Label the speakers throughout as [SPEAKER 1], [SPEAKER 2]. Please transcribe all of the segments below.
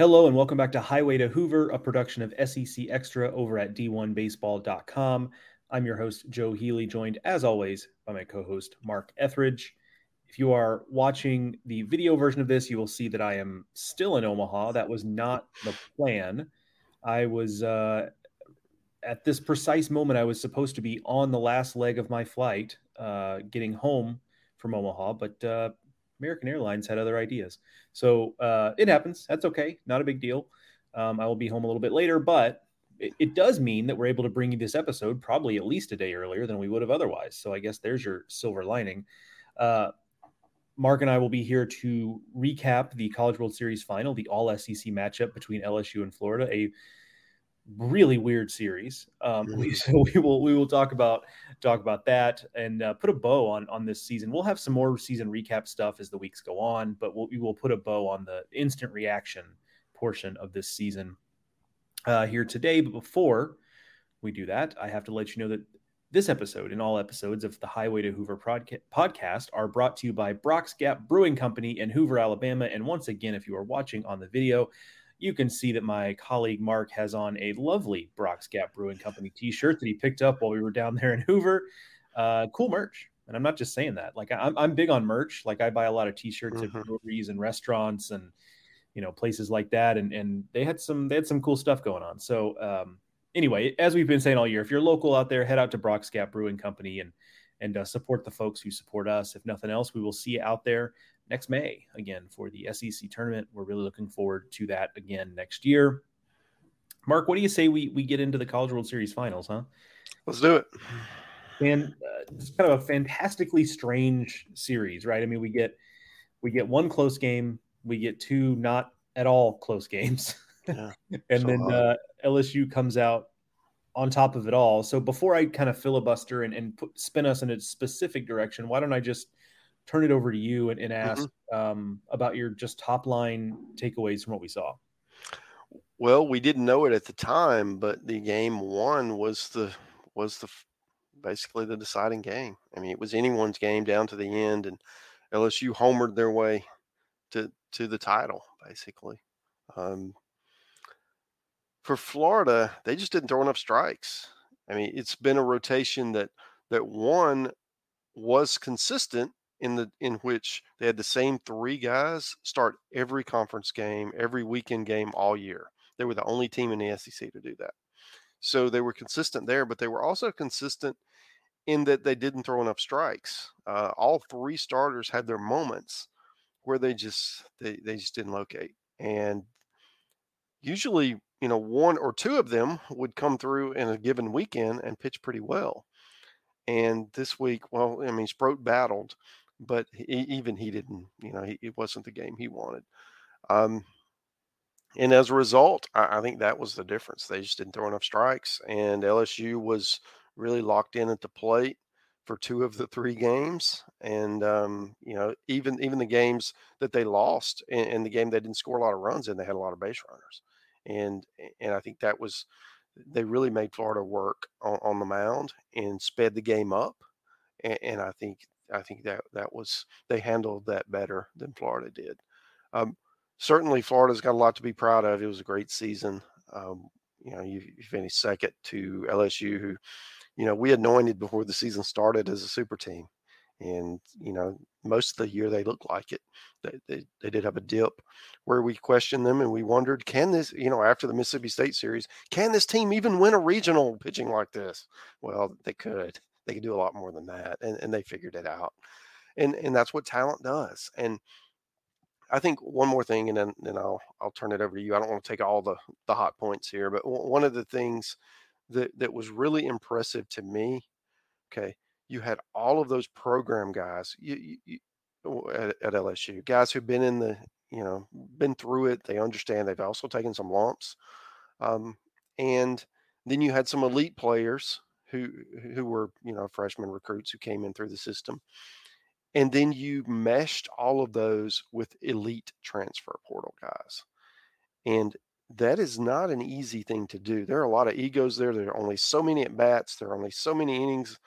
[SPEAKER 1] Hello and welcome back to Highway to Hoover, a production of SEC Extra over at D1Baseball.com. I'm your host, Joe Healy, joined as always by my co host, Mark Etheridge. If you are watching the video version of this, you will see that I am still in Omaha. That was not the plan. I was uh, at this precise moment, I was supposed to be on the last leg of my flight, uh, getting home from Omaha, but uh, American Airlines had other ideas. So uh, it happens. That's okay. Not a big deal. Um, I will be home a little bit later, but it, it, does mean that we're able to bring you this episode probably at least a day earlier than we would have otherwise. So I guess there's your silver lining. Uh, Mark and I will be here to recap the College World Series final, the all SEC matchup between LSU and Florida, a really weird series. Um, so we will we will talk about talk about that and uh, put a bow on on this season. We'll have some more season recap stuff as the weeks go on, but we'll, we will put a bow on the instant reaction portion of this season uh, here today. But before we do that, I have to let you know that this episode and all episodes of the Highway to Hoover podcast are brought to you by Brock's Gap Brewing Company in Hoover, Alabama. And once again, if you are watching on the video, you can see that my colleague Mark has on a lovely Brock's Gap Brewing Company t-shirt that he picked up while we were down there in Hoover. Uh, cool merch. And I'm not just saying that. Like I'm, I'm big on merch. Like I buy a lot of t-shirts mm-hmm. at breweries and restaurants and you know places like that. And and they had some they had some cool stuff going on. So um, anyway, as we've been saying all year, if you're local out there, head out to Brock's Gap Brewing Company and and uh, support the folks who support us. If nothing else, we will see you out there next May again for the SEC tournament. We're really looking forward to that again next year. Mark, what do you say we we get into the College World Series finals, huh?
[SPEAKER 2] Let's do it.
[SPEAKER 1] And uh, it's kind of a fantastically strange series, right? I mean, we get we get one close game, we get two not at all close games, yeah, and so then uh, LSU comes out on top of it all. So before I kind of filibuster and, and put, spin us in a specific direction, why don't I just turn it over to you and, and ask mm-hmm. um, about your just top line takeaways from what we saw.
[SPEAKER 2] Well, we didn't know it at the time, but the game one was the was the basically the deciding game. I mean, it was anyone's game down to the end, and LSU homered their way to to the title basically. Um, for Florida, they just didn't throw enough strikes. I mean, it's been a rotation that that one was consistent in the in which they had the same three guys start every conference game, every weekend game all year. They were the only team in the SEC to do that. So they were consistent there, but they were also consistent in that they didn't throw enough strikes. Uh, all three starters had their moments where they just they, they just didn't locate. And usually, you know, one or two of them would come through in a given weekend and pitch pretty well. And this week, well, I mean, Sproat battled, but he, even he didn't, you know, he, it wasn't the game he wanted. Um, and as a result, I, I, think that was the difference. They just didn't throw enough strikes, and LSU was really locked in at the plate for two of the three games. And um, you know, even even the games that they lost, in, the game they didn't score a lot of runs in, they had a lot of base runners, and and I think that was they really made Florida work on, on the mound and sped the game up. And, and I think I think that that was they handled that better than Florida did. Um, certainly, Florida's got a lot to be proud of. It was a great season. Um, you know, you, you finished second to LSU, who, you know, we anointed before the season started as a super team, and you know, most of the year they looked like it. They, they, they did have a dip where we questioned them and we wondered, can this, you know, after the Mississippi State series, can this team even win a regional pitching like this? Well, they could they could do a lot more than that and, and they figured it out and and that's what talent does and I think one more thing, and then, then I'll I'll turn it over to you. I don't want to take all the the hot points here, but w- one of the things that that was really impressive to me, okay, you had all of those program guys you, you, at, at LSU, guys who've been in the you know been through it. They understand. They've also taken some lumps, um, and then you had some elite players who who were you know freshman recruits who came in through the system and then you meshed all of those with elite transfer portal guys and that is not an easy thing to do. There are a lot of egos there. There are only so many at bats. There are only so many innings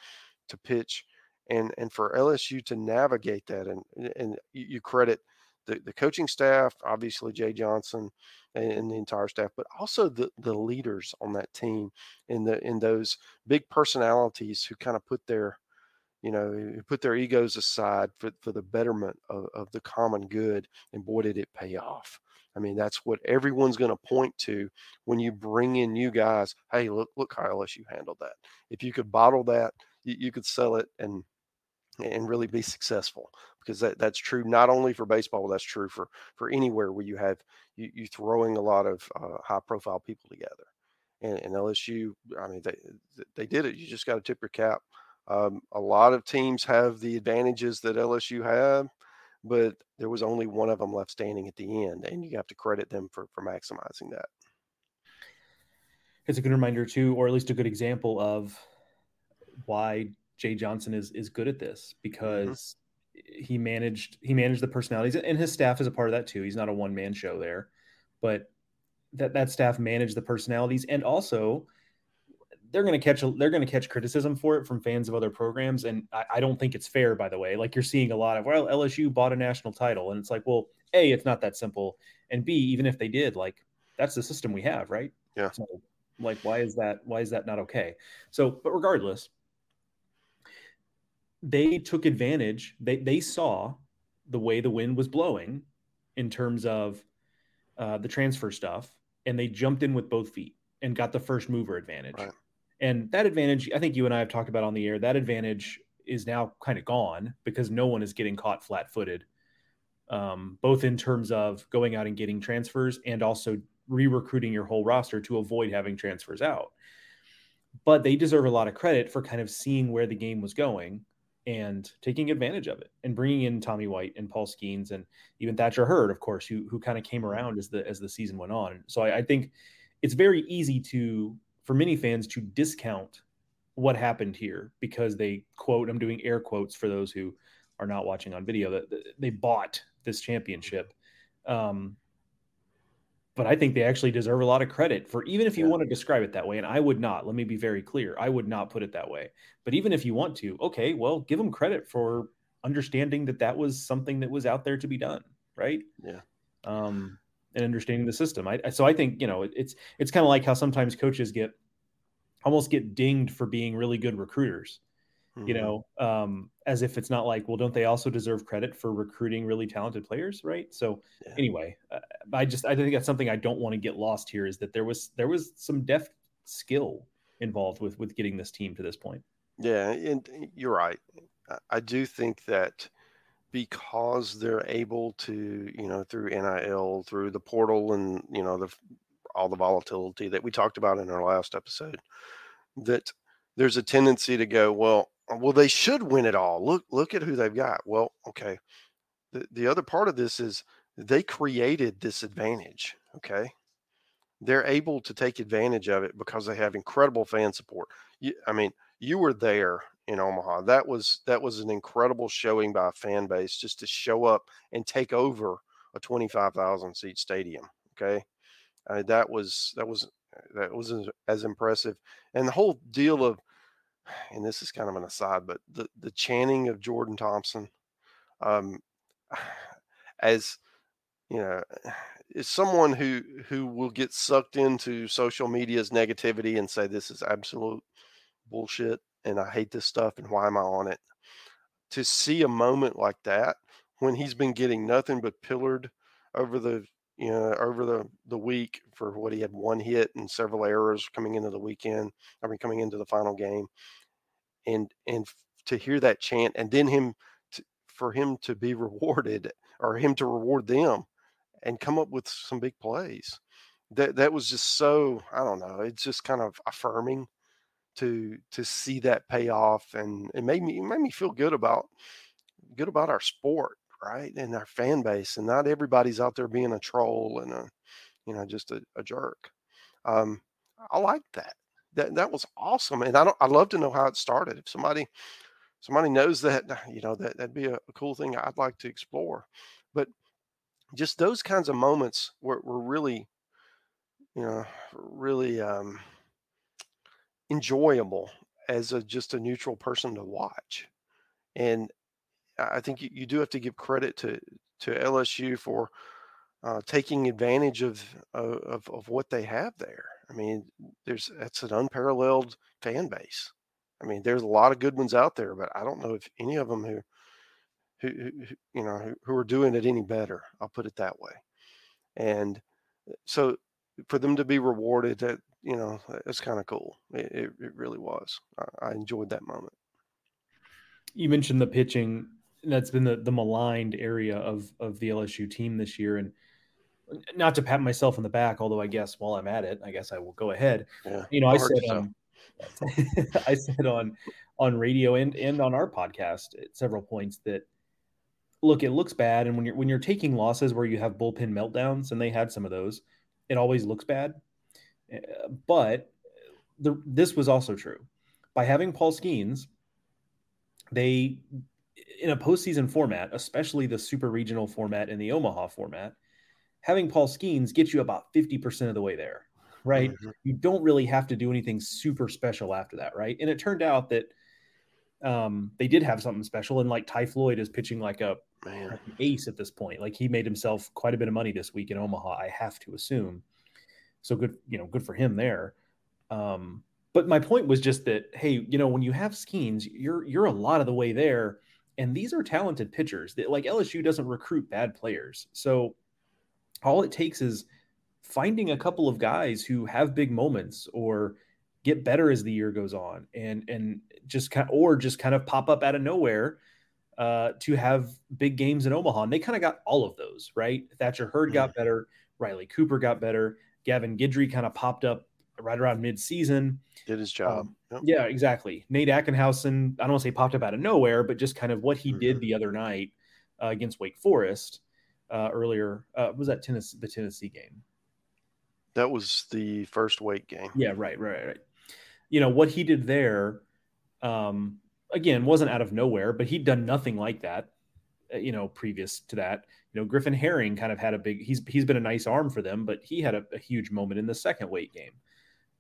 [SPEAKER 2] to pitch and and for lsu to navigate that and and you credit the, the coaching staff, obviously Jay Johnson and, and, the entire staff, but also the the leaders on that team and the in those big personalities who kind of put their you know, put their egos aside for, for the betterment of, of the common good. And boy, did it pay off. I mean, that's what everyone's going to point to when you bring in new guys. Hey, look, look how LSU handled that. If you could bottle that, you, you could sell it and and really be successful because that, that's true not only for baseball, that's true for for anywhere where you have you, you throwing a lot of uh, high profile people together. And, and, LSU, I mean, they they did it. You just got to tip your cap. Um, a lot of teams have the advantages that LSU have, but there was only one of them left standing at the end, and you have to credit them for for maximizing that.
[SPEAKER 1] It's a good reminder too, or at least a good example of why Jay Johnson is is good at this mm-hmm. because. He managed he managed the personalities and his staff is a part of that too. He's not a one man show there, but that that staff managed the personalities and also they're going to catch they're going to catch criticism for it from fans of other programs and I, I, don't think it's fair by the way. Like you're seeing a lot of well lsu bought a national title and it's like well a it's not that simple and b even if they did like that's the system we have right?
[SPEAKER 2] Yeah. So,
[SPEAKER 1] like why is that why is that not okay? So but regardless they took advantage they they saw the way the wind was blowing in terms of uh, the transfer stuff and they jumped in with both feet and got the first mover advantage right. And that advantage, I think you and I have talked about on the air, that advantage is now kind of gone because no one is getting caught flat footed, um, both in terms of going out and getting transfers and also re recruiting your whole roster to avoid having transfers out. But they deserve a lot of credit for kind of seeing where the game was going and taking advantage of it and bringing in Tommy White and Paul Skenes and even Thatcher Hurd, of course, who who kind of came around as the as the season went on. So I, I think it's very easy to for many fans to discount what happened here because they quote i'm doing air quotes for those who are not watching on video that they bought this championship um, but i think they actually deserve a lot of credit for even if you yeah. want to describe it that way and i would not let me be very clear i would not put it that way but even if you want to okay well give them credit for understanding that that was something that was out there to be done right
[SPEAKER 2] yeah
[SPEAKER 1] um and understanding the system. I, so I think you know it's it's kind of like how sometimes coaches get almost get dinged for being really good recruiters. Mm-hmm. You know, um, as if it's not like, well, don't they also deserve credit for recruiting really talented players, right? So yeah. anyway, uh, I just I think that's something I don't want to get lost here is that there was there was some deft skill involved with with getting this team to this point.
[SPEAKER 2] Yeah, and you're right. I do think that because they're able to, you know, through NIL, through the portal, and you know the all the volatility that we talked about in our last episode, that there's a tendency to go, well, well, they should win it all. Look, look at who they've got. Well, okay. The the other part of this is they created this advantage. Okay. They're able to take advantage of it because they have incredible fan support. You, I mean, you were there in Omaha. That was that was an incredible showing by a fan base just to show up and take over a 25,000 seat stadium. Okay, uh, that was that was that was as impressive, and the whole deal of, and this is kind of an aside, but the the chanting of Jordan Thompson, um, as you know, is someone who who will get sucked into social media's negativity and say this is absolute bullshit and I hate this stuff and why am I on it? To see a moment like that when he's been getting nothing but pillared over the you know over the the week for what he had one hit and several errors coming into the weekend I mean coming into the final game. And and to hear that chant and then him to, for him to be rewarded or him to reward them and come up with some big plays. That that was just so I don't know it's just kind of affirming to to see that pay off and it made me it made me feel good about good about our sport right and our fan base and not everybody's out there being a troll and a you know just a, a jerk um i like that that that was awesome and i don't i love to know how it started if somebody somebody knows that you know that that'd be a, a cool thing i'd like to explore but just those kinds of moments were, were really you know really um enjoyable as a just a neutral person to watch. And I think you, do have to give credit to to LSU for uh, taking advantage of, of of what they have there. I mean, there's that's an unparalleled fan base. I mean, there's a lot of good ones out there, but I don't know if any of them who who, who you know who, who are doing it any better. I'll put it that way. And uh, so for them to be rewarded, that you know, it's kind of cool. It, it, it, really was. I, I enjoyed that moment.
[SPEAKER 1] You mentioned the pitching. That's been the, the maligned area of of the LSU team this year, and not to pat myself on the back, although I guess while I'm at it, I guess I will go ahead. Yeah, you know, I said um, I said on on radio and and on our podcast at several points that look, it looks bad, and when you're when you're taking losses where you have bullpen meltdowns, and they had some of those, it always looks bad. Eh, but the, this was also true by having Paul Skenes. They in a postseason format, especially the super regional format and the Omaha format, having Paul Skenes gets you about 50% of the way there, right? Mm-hmm. You don't really have to do anything super special after that, right? And it turned out that um, they did have something special. And like Ty Floyd is pitching like a Man. ace at this point. Like he made himself quite a bit of money this week in Omaha, I have to assume. So good, you know, good for him there. Um, but my point was just that, hey, you know, when you have Skenes, you're you're a lot of the way there. And these are talented pitchers. That like LSU doesn't recruit bad players. So all it takes is finding a couple of guys who have big moments or get better as the year goes on and and just kind of, or just kind of pop up out of nowhere uh, to have big games in Omaha. And they kind of got all of those, right? Thatcher Hurd got mm-hmm. better, Riley Cooper got better, Gavin Guidry kind of popped up right around mid-season.
[SPEAKER 2] Did his job. Um,
[SPEAKER 1] yep. Yeah, exactly. Nate Ackenhausen, I don't want to say popped up out of nowhere, but just kind of what he mm-hmm. did the other night uh, against Wake Forest uh, earlier. Uh, was that Tennessee, the Tennessee game?
[SPEAKER 2] That was the first Wake game.
[SPEAKER 1] Yeah, right, right, right. You know what he did there. Um, again, wasn't out of nowhere, but he'd done nothing like that. Uh, you know, previous to that, you know, Griffin Herring kind of had a big. He's he's been a nice arm for them, but he had a, a huge moment in the second Wake game.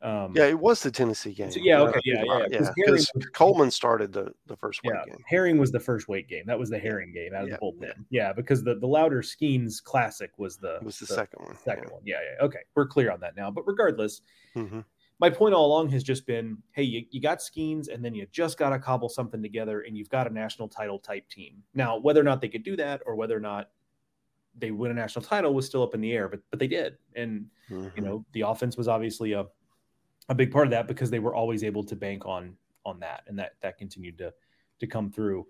[SPEAKER 2] Um, yeah, it was the Tennessee game.
[SPEAKER 1] So, yeah, okay, yeah, yeah,
[SPEAKER 2] yeah. Because Coleman started the the first Wake
[SPEAKER 1] yeah,
[SPEAKER 2] game.
[SPEAKER 1] Herring was the first weight game. That was the Herring game out of yeah, the bullpen. Yeah. yeah, because the the Lowder Skenes Classic was the
[SPEAKER 2] was the, the second one.
[SPEAKER 1] Second one. Yeah, yeah. Okay, we're clear on that now. But regardless, mm-hmm. my point all along has just been, hey, you, you got Skenes, and then you just got to cobble something together, and you've got a national title type team. Now, whether or not they could do that, or whether or not they win a national title was still up in the air, but but they did, and mm-hmm. you know the offense was obviously a a big part of that because they were always able to bank on on that and that that continued to to come through.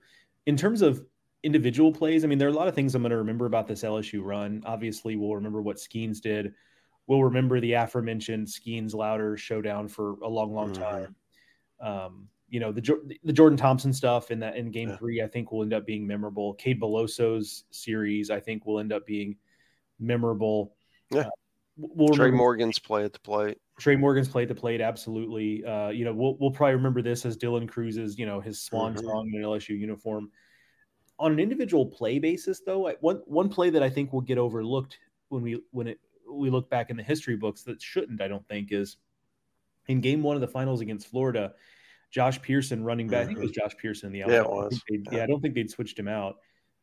[SPEAKER 1] In terms of individual plays i mean there are a lot of things i'm going to remember about this lsu run. Obviously we'll remember what skenes did. We'll remember the aforementioned skenes Lowder showdown for a long long mm-hmm. time. Um, you know the the jordan thompson stuff in that in game yeah. three i think will end up being memorable. Cade beloso's series i think will end up being memorable.
[SPEAKER 2] Yeah. Uh, we'll Trey Morgan's play at the plate.
[SPEAKER 1] Trey Morgan's play at the plate, absolutely. Uh, you know, we'll we'll probably remember this as Dylan Crews's, you know, his swan mm-hmm. song in an LSU uniform. On an individual play basis, though, one one play that I think will get overlooked when we when it we look back in the history books that shouldn't, I don't think, is in game one of the finals against Florida, Josh Pearson running back. Mm-hmm. I think it was mm-hmm. Josh Pearson in the
[SPEAKER 2] yeah, it was.
[SPEAKER 1] I yeah. yeah, I don't think they'd switched him out.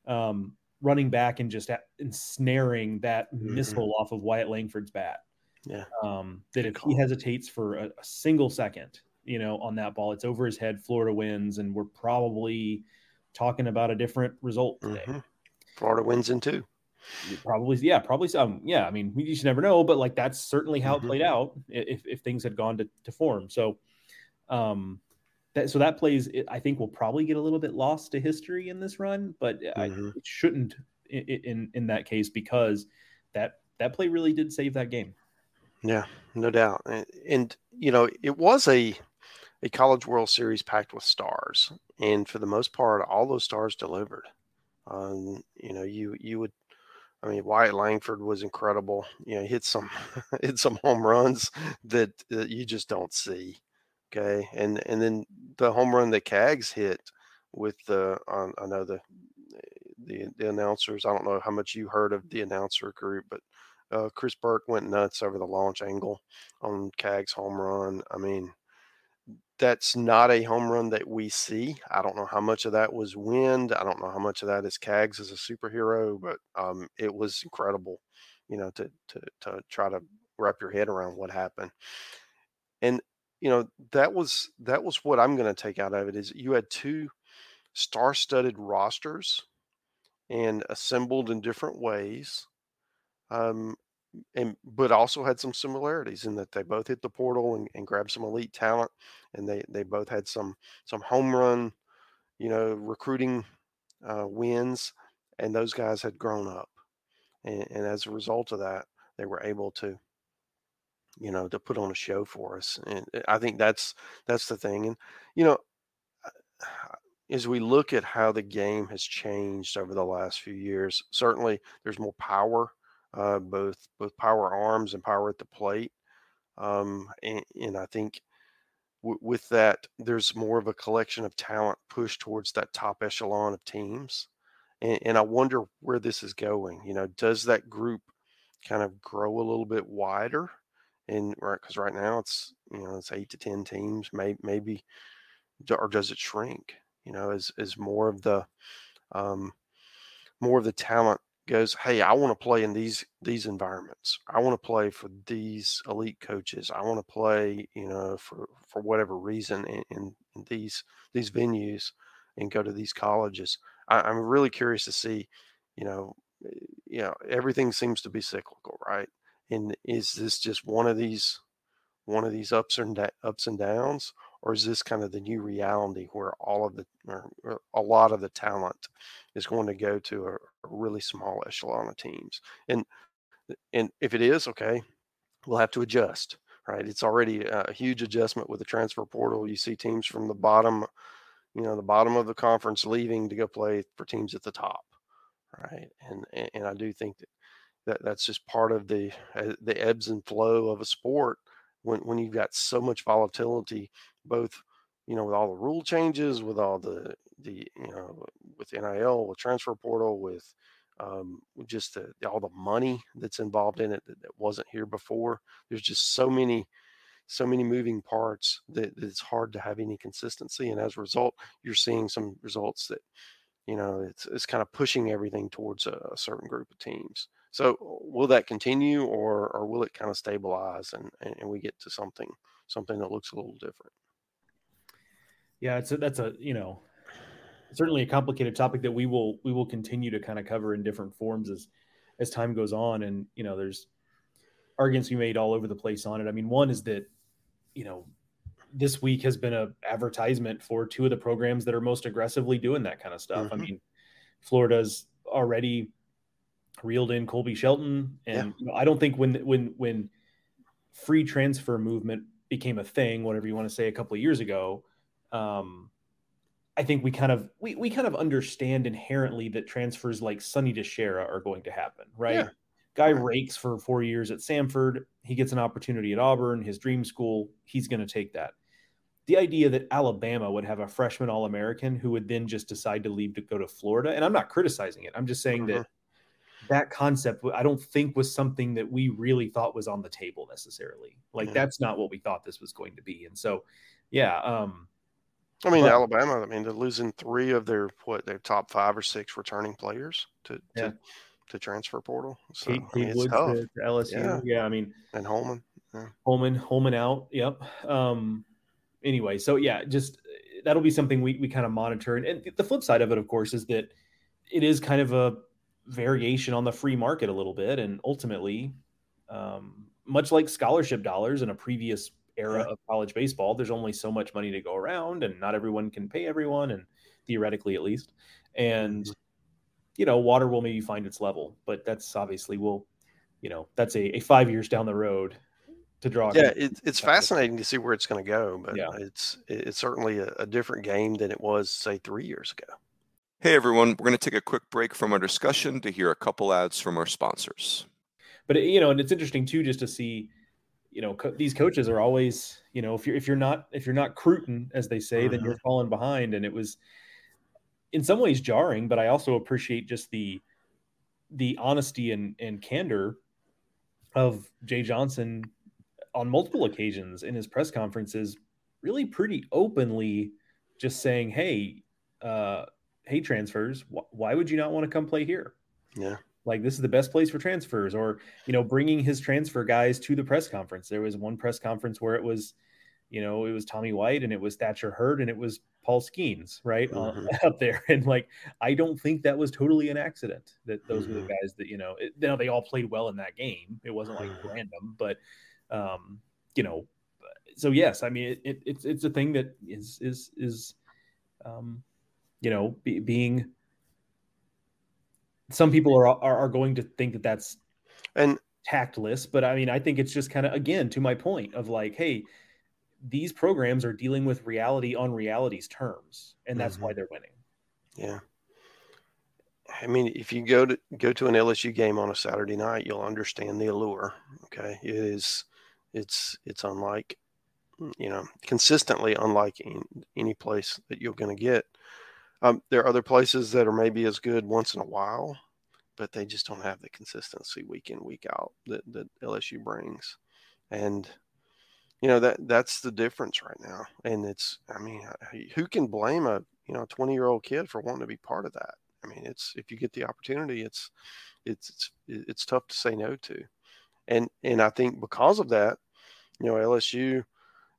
[SPEAKER 1] Um, running back and just ensnaring that mm-hmm. missile off of Wyatt Langford's bat.
[SPEAKER 2] Yeah.
[SPEAKER 1] Um, that if he hesitates for a, a, single second, you know, on that ball, it's over his head. Florida wins, and we're probably talking about a different result today. Mm-hmm.
[SPEAKER 2] Florida wins in two.
[SPEAKER 1] Probably, yeah, probably some. Yeah, I mean, you just never know, but like that's certainly how mm-hmm. it played out if, if things had gone to, to form. So, um, that so that plays I think will probably get a little bit lost to history in this run, but mm-hmm. I, it shouldn't in, in, in that case because that that play really did save that game.
[SPEAKER 2] Yeah, no doubt. And, and you know, it was a a college World Series packed with stars, and for the most part, all those stars delivered. Um, you know, you you would, I mean, Wyatt Langford was incredible. You know, hit some hit some home runs that, that you just don't see. Okay, and and then the home run that Cags hit with the uh, I know the the the announcers. I don't know how much you heard of the announcer group, but uh, Chris Burke went nuts over the launch angle on Cags home run. I mean, that's not a home run that we see. I don't know how much of that was wind. I don't know how much of that is Cags as a superhero, but um, it was incredible, you know, to to to try to wrap your head around what happened. You know that was that was what I'm going to take out of it is you had two star-studded rosters and assembled in different ways. Um, and but also had some similarities in that they both hit the portal and, and grabbed some elite talent, and they they both had some some home run, you know, recruiting uh, wins, and those guys had grown up, and, and as a result of that, they were able to, you know, to put on a show for us, and I think that's that's the thing, and you know. As we look at how the game has changed over the last few years, certainly there's more power uh, both both power arms and power at the plate. Um, and, and, I think w- with that, there's more of a collection of talent pushed towards that top echelon of teams. And, and I wonder where this is going. You know, does that group kind of grow a little bit wider? And right, because right now it's you know it's eight to ten teams, maybe maybe, or does it shrink? You know, as as more of the um, more of the talent goes, "Hey, I want to play in these these environments. I want to play for these elite coaches. I want to play, you know, for for whatever reason in, in, in these these venues and go to these colleges." I, I'm really curious to see, you know, eh, you know, everything seems to be cyclical, right? And is this just one of these one of these ups and da- ups and downs, or is this kind of the new reality where all of the or, or a lot of the talent is going to go to a, a, really small echelon of teams? And and if it is okay we'll have to adjust right? It's already a huge adjustment with the transfer portal. You see teams from the bottom you know the bottom of the conference leaving to go play for teams at the top right? And and, and i do think that, that that's just part of the uh, the ebbs and flow of a sport when when you've got so much volatility, both you know with all the rule changes, with all the the you know with NIL, with transfer portal, with um, just the, all the money that's involved in it that, that, wasn't here before. There's just so many so many moving parts that, that it's hard to have any consistency, and as a result, you're seeing some results that you know it's it's kind of pushing everything towards a, a certain group of teams. So will that continue, or or will it kind of stabilize and and we get to something something that looks a little different?
[SPEAKER 1] Yeah, it's a, that's a you know certainly a complicated topic that we will we will continue to kind of cover in different forms as as time goes on, and you know there's arguments we made all over the place on it. I mean, one is that you know this week has been a advertisement for two of the programs that are most aggressively doing that kind of stuff. Mm-hmm. I mean, Florida's already reeled in Colby Shelton, and yeah. you know, I don't think when when when free transfer movement became a thing, whatever you want to say, a couple of years ago, um, I think we kind of we we kind of understand inherently that transfers like Sonny DiChiara are going to happen, right? Yeah. Guy rakes for four years at Samford. He gets an opportunity at Auburn, his dream school. He's going to take that. The idea that Alabama would have a freshman All American who would then just decide to leave to go to Florida, and I'm not criticizing it. I'm just saying mm-hmm. that that concept i don't think was something that we really thought was on the table necessarily like yeah. that's not what we thought this was going to be and so yeah um
[SPEAKER 2] i mean but, alabama i mean they're losing three of their what their top five or six returning players to yeah. to, to transfer portal so Kate,
[SPEAKER 1] I mean, Woods to, to, lsu yeah. yeah. i mean
[SPEAKER 2] and holman
[SPEAKER 1] yeah. holman holman out yep um anyway so yeah just that'll be something we, we kind of monitor and, and the flip side of it of course is that it is kind of a variation on the free market a little bit. And ultimately, um, much like scholarship dollars in a previous era of college baseball, there's only so much money to go around, and not everyone can pay everyone, and theoretically at least. And mm-hmm. you know, water will maybe find its level, but that's obviously will, you know, that's a, a five years down the road to draw.
[SPEAKER 2] Yeah, it, it's fascinating to see where it's going to go, but yeah. it's it's certainly a, a different game than it was say three years ago.
[SPEAKER 3] Hey everyone, we're going to take a quick break from our discussion to hear a couple ads from our sponsors.
[SPEAKER 1] But you know, and it's interesting too, just to see, you know, co- these coaches are always, you know, if you're if you're not if you're not Cruton as they say, uh-huh. then you're mm-hmm. falling behind. And it was, in some ways, jarring. But I also appreciate just the the honesty and and candor of Jay Johnson on multiple occasions in his press conferences, really pretty openly just saying, "Hey, uh, hey, transfers, wh- why would you not want to come play here?"
[SPEAKER 2] Yeah,
[SPEAKER 1] like this is the best place for transfers, or you know, bringing his transfer guys to the press conference. There was one press conference where it was, you know, it was Tommy White and it was Thatcher Hurd and it was Paul Skenes, right, uh, mm-hmm. uh, up there. And like, I don't think that was totally an accident that those mm-hmm. were the mm-hmm. guys that you know. It, you know, they all played well in that game. It wasn't like mm-hmm. random, but um, you know, so yes, I mean it, it, it's it's a thing that is is is um, you know be, being. Some people are, are are going to think that that's
[SPEAKER 2] and
[SPEAKER 1] tactless, but I mean I think it's just kind of again to my point of like, hey, these programs are dealing with reality on reality's terms, and that's mm-hmm. why they're winning.
[SPEAKER 2] Yeah. I mean, if you go to go to an LSU game on a Saturday night, you'll understand the allure. Okay, it is, it's it's unlike you know, consistently unlike any, any place that you're going to get. Um, there are other places that are maybe as good once in a while, but they just don't have the consistency week in week out that, that LSU brings, and you know that that's the difference right now. And it's, I mean, who can blame a you know 20 year old kid for wanting to be part of that? I mean, it's if you get the opportunity, it's it's it's it's tough to say no to, and and I think because of that, you know, LSU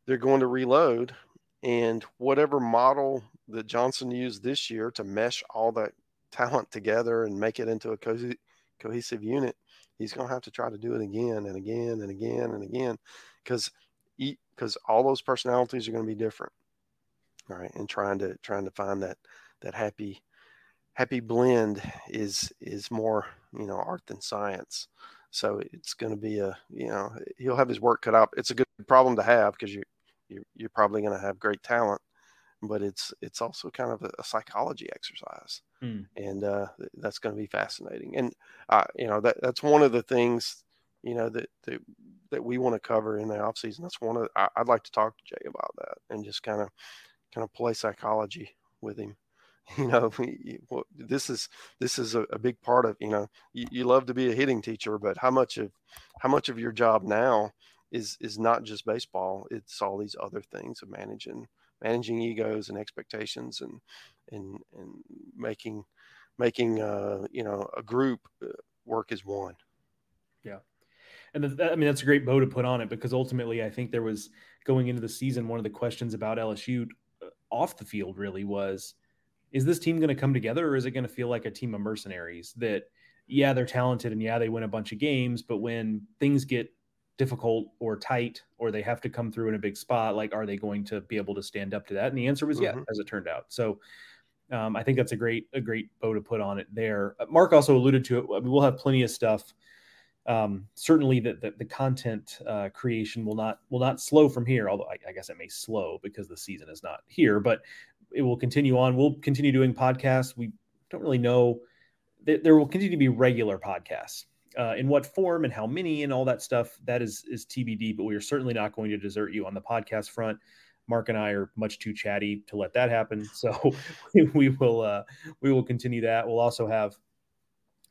[SPEAKER 2] they're going to reload. And whatever model that Johnson used this year to mesh all that talent together and make it into a co- cohesive unit, he's going to have to try to do it again and again and again and again because because all those personalities are going to be different All right, and trying to trying to find that that happy happy blend is is more you know art than science so it's going to be a, you know, he'll have his work cut out. It's a good problem to have because you, you you're probably going to have great talent, but it's it's also kind of a, a psychology exercise, mm. and uh, that's going to be fascinating. And uh, you know that that's one of the things you know that that, that we want to cover in the off season. That's one of I, I'd like to talk to Jay about that and just kind of kind of play psychology with him you know this is this is a, a big part of you know you, you, love to be a hitting teacher but how much of how much of your job now is is not just baseball it's all these other things of managing managing egos and expectations and and and making making uh you know a group uh, work as one.
[SPEAKER 1] Yeah. And that, i mean that's a great bow to put on it because ultimately i think there was going into the season one of the questions about lsu uh, off the field really was is this team going to come together or is it going to feel like a team of mercenaries that yeah they're talented and yeah they win a bunch of games but when things get difficult or tight or they have to come through in a big spot like are they going to be able to stand up to that and the answer was mm-hmm. yeah as it turned out so um, i think that's a great a great bow to put on it there uh, mark also alluded to it I mean, we'll have plenty of stuff um, certainly the, the, the content uh, creation will not will not slow from here although I, I, guess it may slow because the season is not here but it will continue on. We'll continue doing podcasts. We don't really know. There will continue to be regular podcasts. Uh, in what form and how many and all that stuff that is is TBD. But we are certainly not going to desert you on the podcast front. Mark and I are much too chatty to let that happen. So we will uh, we will continue that. We'll also have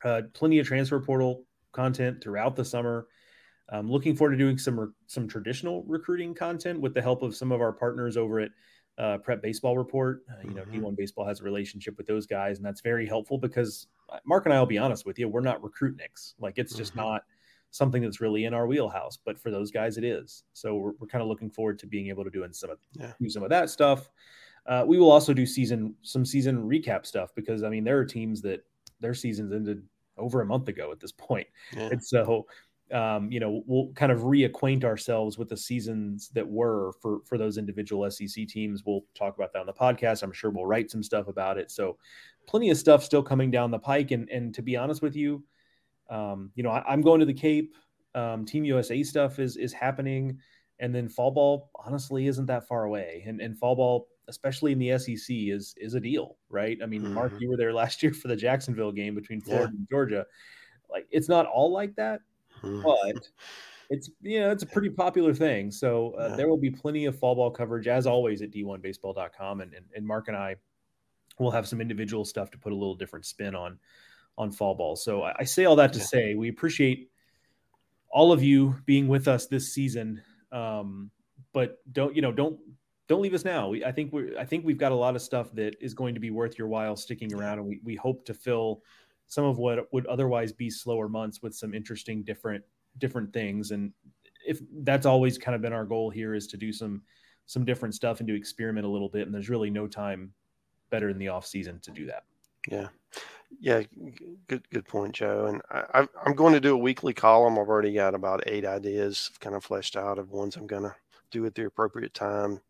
[SPEAKER 1] uh, plenty of transfer portal content throughout the summer. I'm looking forward to doing some re- some traditional recruiting content with the help of some of our partners over at uh, Prep Baseball Report. Uh, you know, mm-hmm. D1 Baseball has a relationship with those guys, and that's very helpful because Mark and I will be honest with you, we're not recruit recruitniks. Like, it's just mm-hmm. not something that's really in our wheelhouse, but for those guys, it is. So we're, we're kind of looking forward to being able to do some of yeah. do some of that stuff. Uh, we will also do season some season recap stuff because I mean there are teams that their seasons ended over a month ago at this point, yeah. and so um, you know, we'll kind of reacquaint ourselves with the seasons that were for for those individual SEC teams. We'll talk about that on the podcast. I'm sure we'll write some stuff about it. So, plenty of stuff still coming down the pike. And and to be honest with you, um, you know, I, am going to the Cape. Um, Team USA stuff is is happening, and then fall ball honestly isn't that far away. And and fall ball, especially in the SEC, is is a deal, right? I mean, mm-hmm. Mark, you were there last year for the Jacksonville game between Florida yeah. and Georgia. Like, it's not all like that. But it's you know it's a pretty popular thing. So uh, yeah. there will be plenty of fall ball coverage as always at d1baseball.com, and, and and Mark and I will have some individual stuff to put a little different spin on on fall ball. So I, I say all that to yeah. say we appreciate all of you being with us this season. Um, but don't you know don't don't leave us now. We, I think we I think we've got a lot of stuff that is going to be worth your while sticking around, and we we hope to fill some of what would otherwise be slower months with some interesting different different things. And if that's always kind of been our goal here is to do some some different stuff and to experiment a little bit. And there's really no time better in the off season to do that.
[SPEAKER 2] Yeah. Yeah, good good point, Joe. And I, I'm going to do a weekly column. I've already got about eight ideas kind of fleshed out of ones I'm going to do at the appropriate time,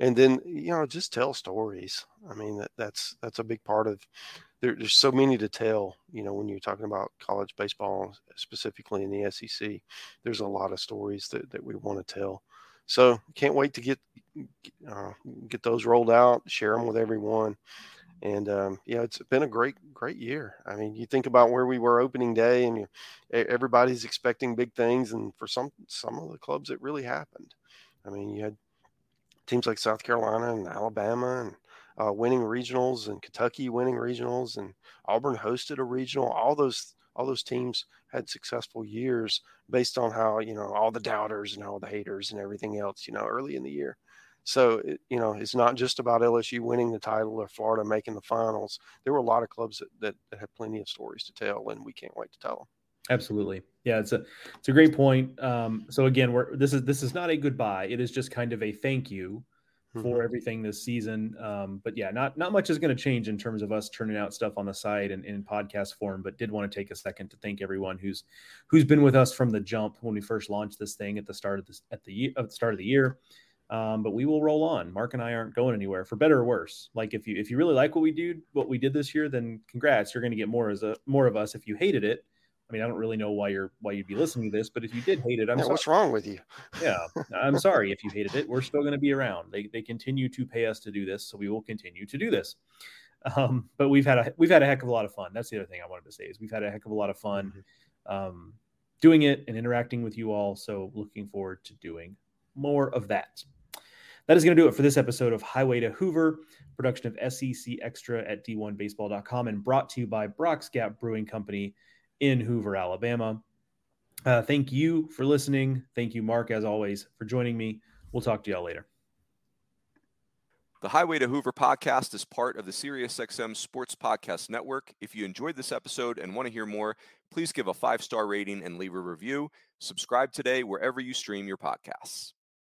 [SPEAKER 2] and then you know just tell stories. I mean that that's that's a big part of. There, there's so many to tell. You know when you're talking about college baseball, specifically in the SEC, there's a lot of stories that that we want to tell. So can't wait to get uh, get those rolled out, share them with everyone and um, yeah, it's been a great, great year. I mean, you think about where we were opening day, and you, everybody's expecting big things, and for some some of the clubs, it really happened. I mean, you had teams like South Carolina and Alabama, and uh, winning regionals, and Kentucky winning regionals, and Auburn hosted a regional. All those all those teams had successful years based on how you know all the doubters and all the haters and everything else. You know, early in the year. So, it, you know, it's not just about LSU winning the title or Florida making the finals. There were a lot of clubs that, that, that have plenty of stories to tell, and we can't wait to tell them.
[SPEAKER 1] Absolutely. Yeah, it's a it's a great point. Um, so again, we're this is this is not a goodbye. It is just kind of a thank you for mm-hmm. everything this season. Um, but yeah, not not much is going to change in terms of us turning out stuff on the side and in podcast form. But did want to take a second to thank everyone who's who's been with us from the jump when we first launched this thing at the start of this at the at the start of the year. Um, but we will roll on. Mark and I aren't going anywhere for better or worse. Like if you if you really like what we do, what we did this year, then congrats, you're going to get more as a more of us. If you hated it, I mean, I don't really know why you're why you'd be listening to this, but if you did hate it, I'm
[SPEAKER 2] yeah,
[SPEAKER 1] sorry.
[SPEAKER 2] what's wrong with you?
[SPEAKER 1] yeah, I'm sorry if you hated it. We're still going to be around. They they continue to pay us to do this, so we will continue to do this. Um, but we've had a we've had a heck of a lot of fun. That's the other thing I wanted to say is we've had a heck of a lot of fun mm-hmm. um, doing it and interacting with you all. So looking forward to doing more of that. That is going to do it for this episode of Highway to Hoover, production of SEC Extra at D1Baseball.com and brought to you by Brock's Gap Brewing Company in Hoover, Alabama. Uh, thank you for listening. Thank you, Mark, as always, for joining me. We'll talk to y'all later.
[SPEAKER 3] The Highway to Hoover podcast is part of the SiriusXM Sports Podcast Network. If you enjoyed this episode and want to hear more, please give a five star rating and leave a review. Subscribe today wherever you stream your podcasts.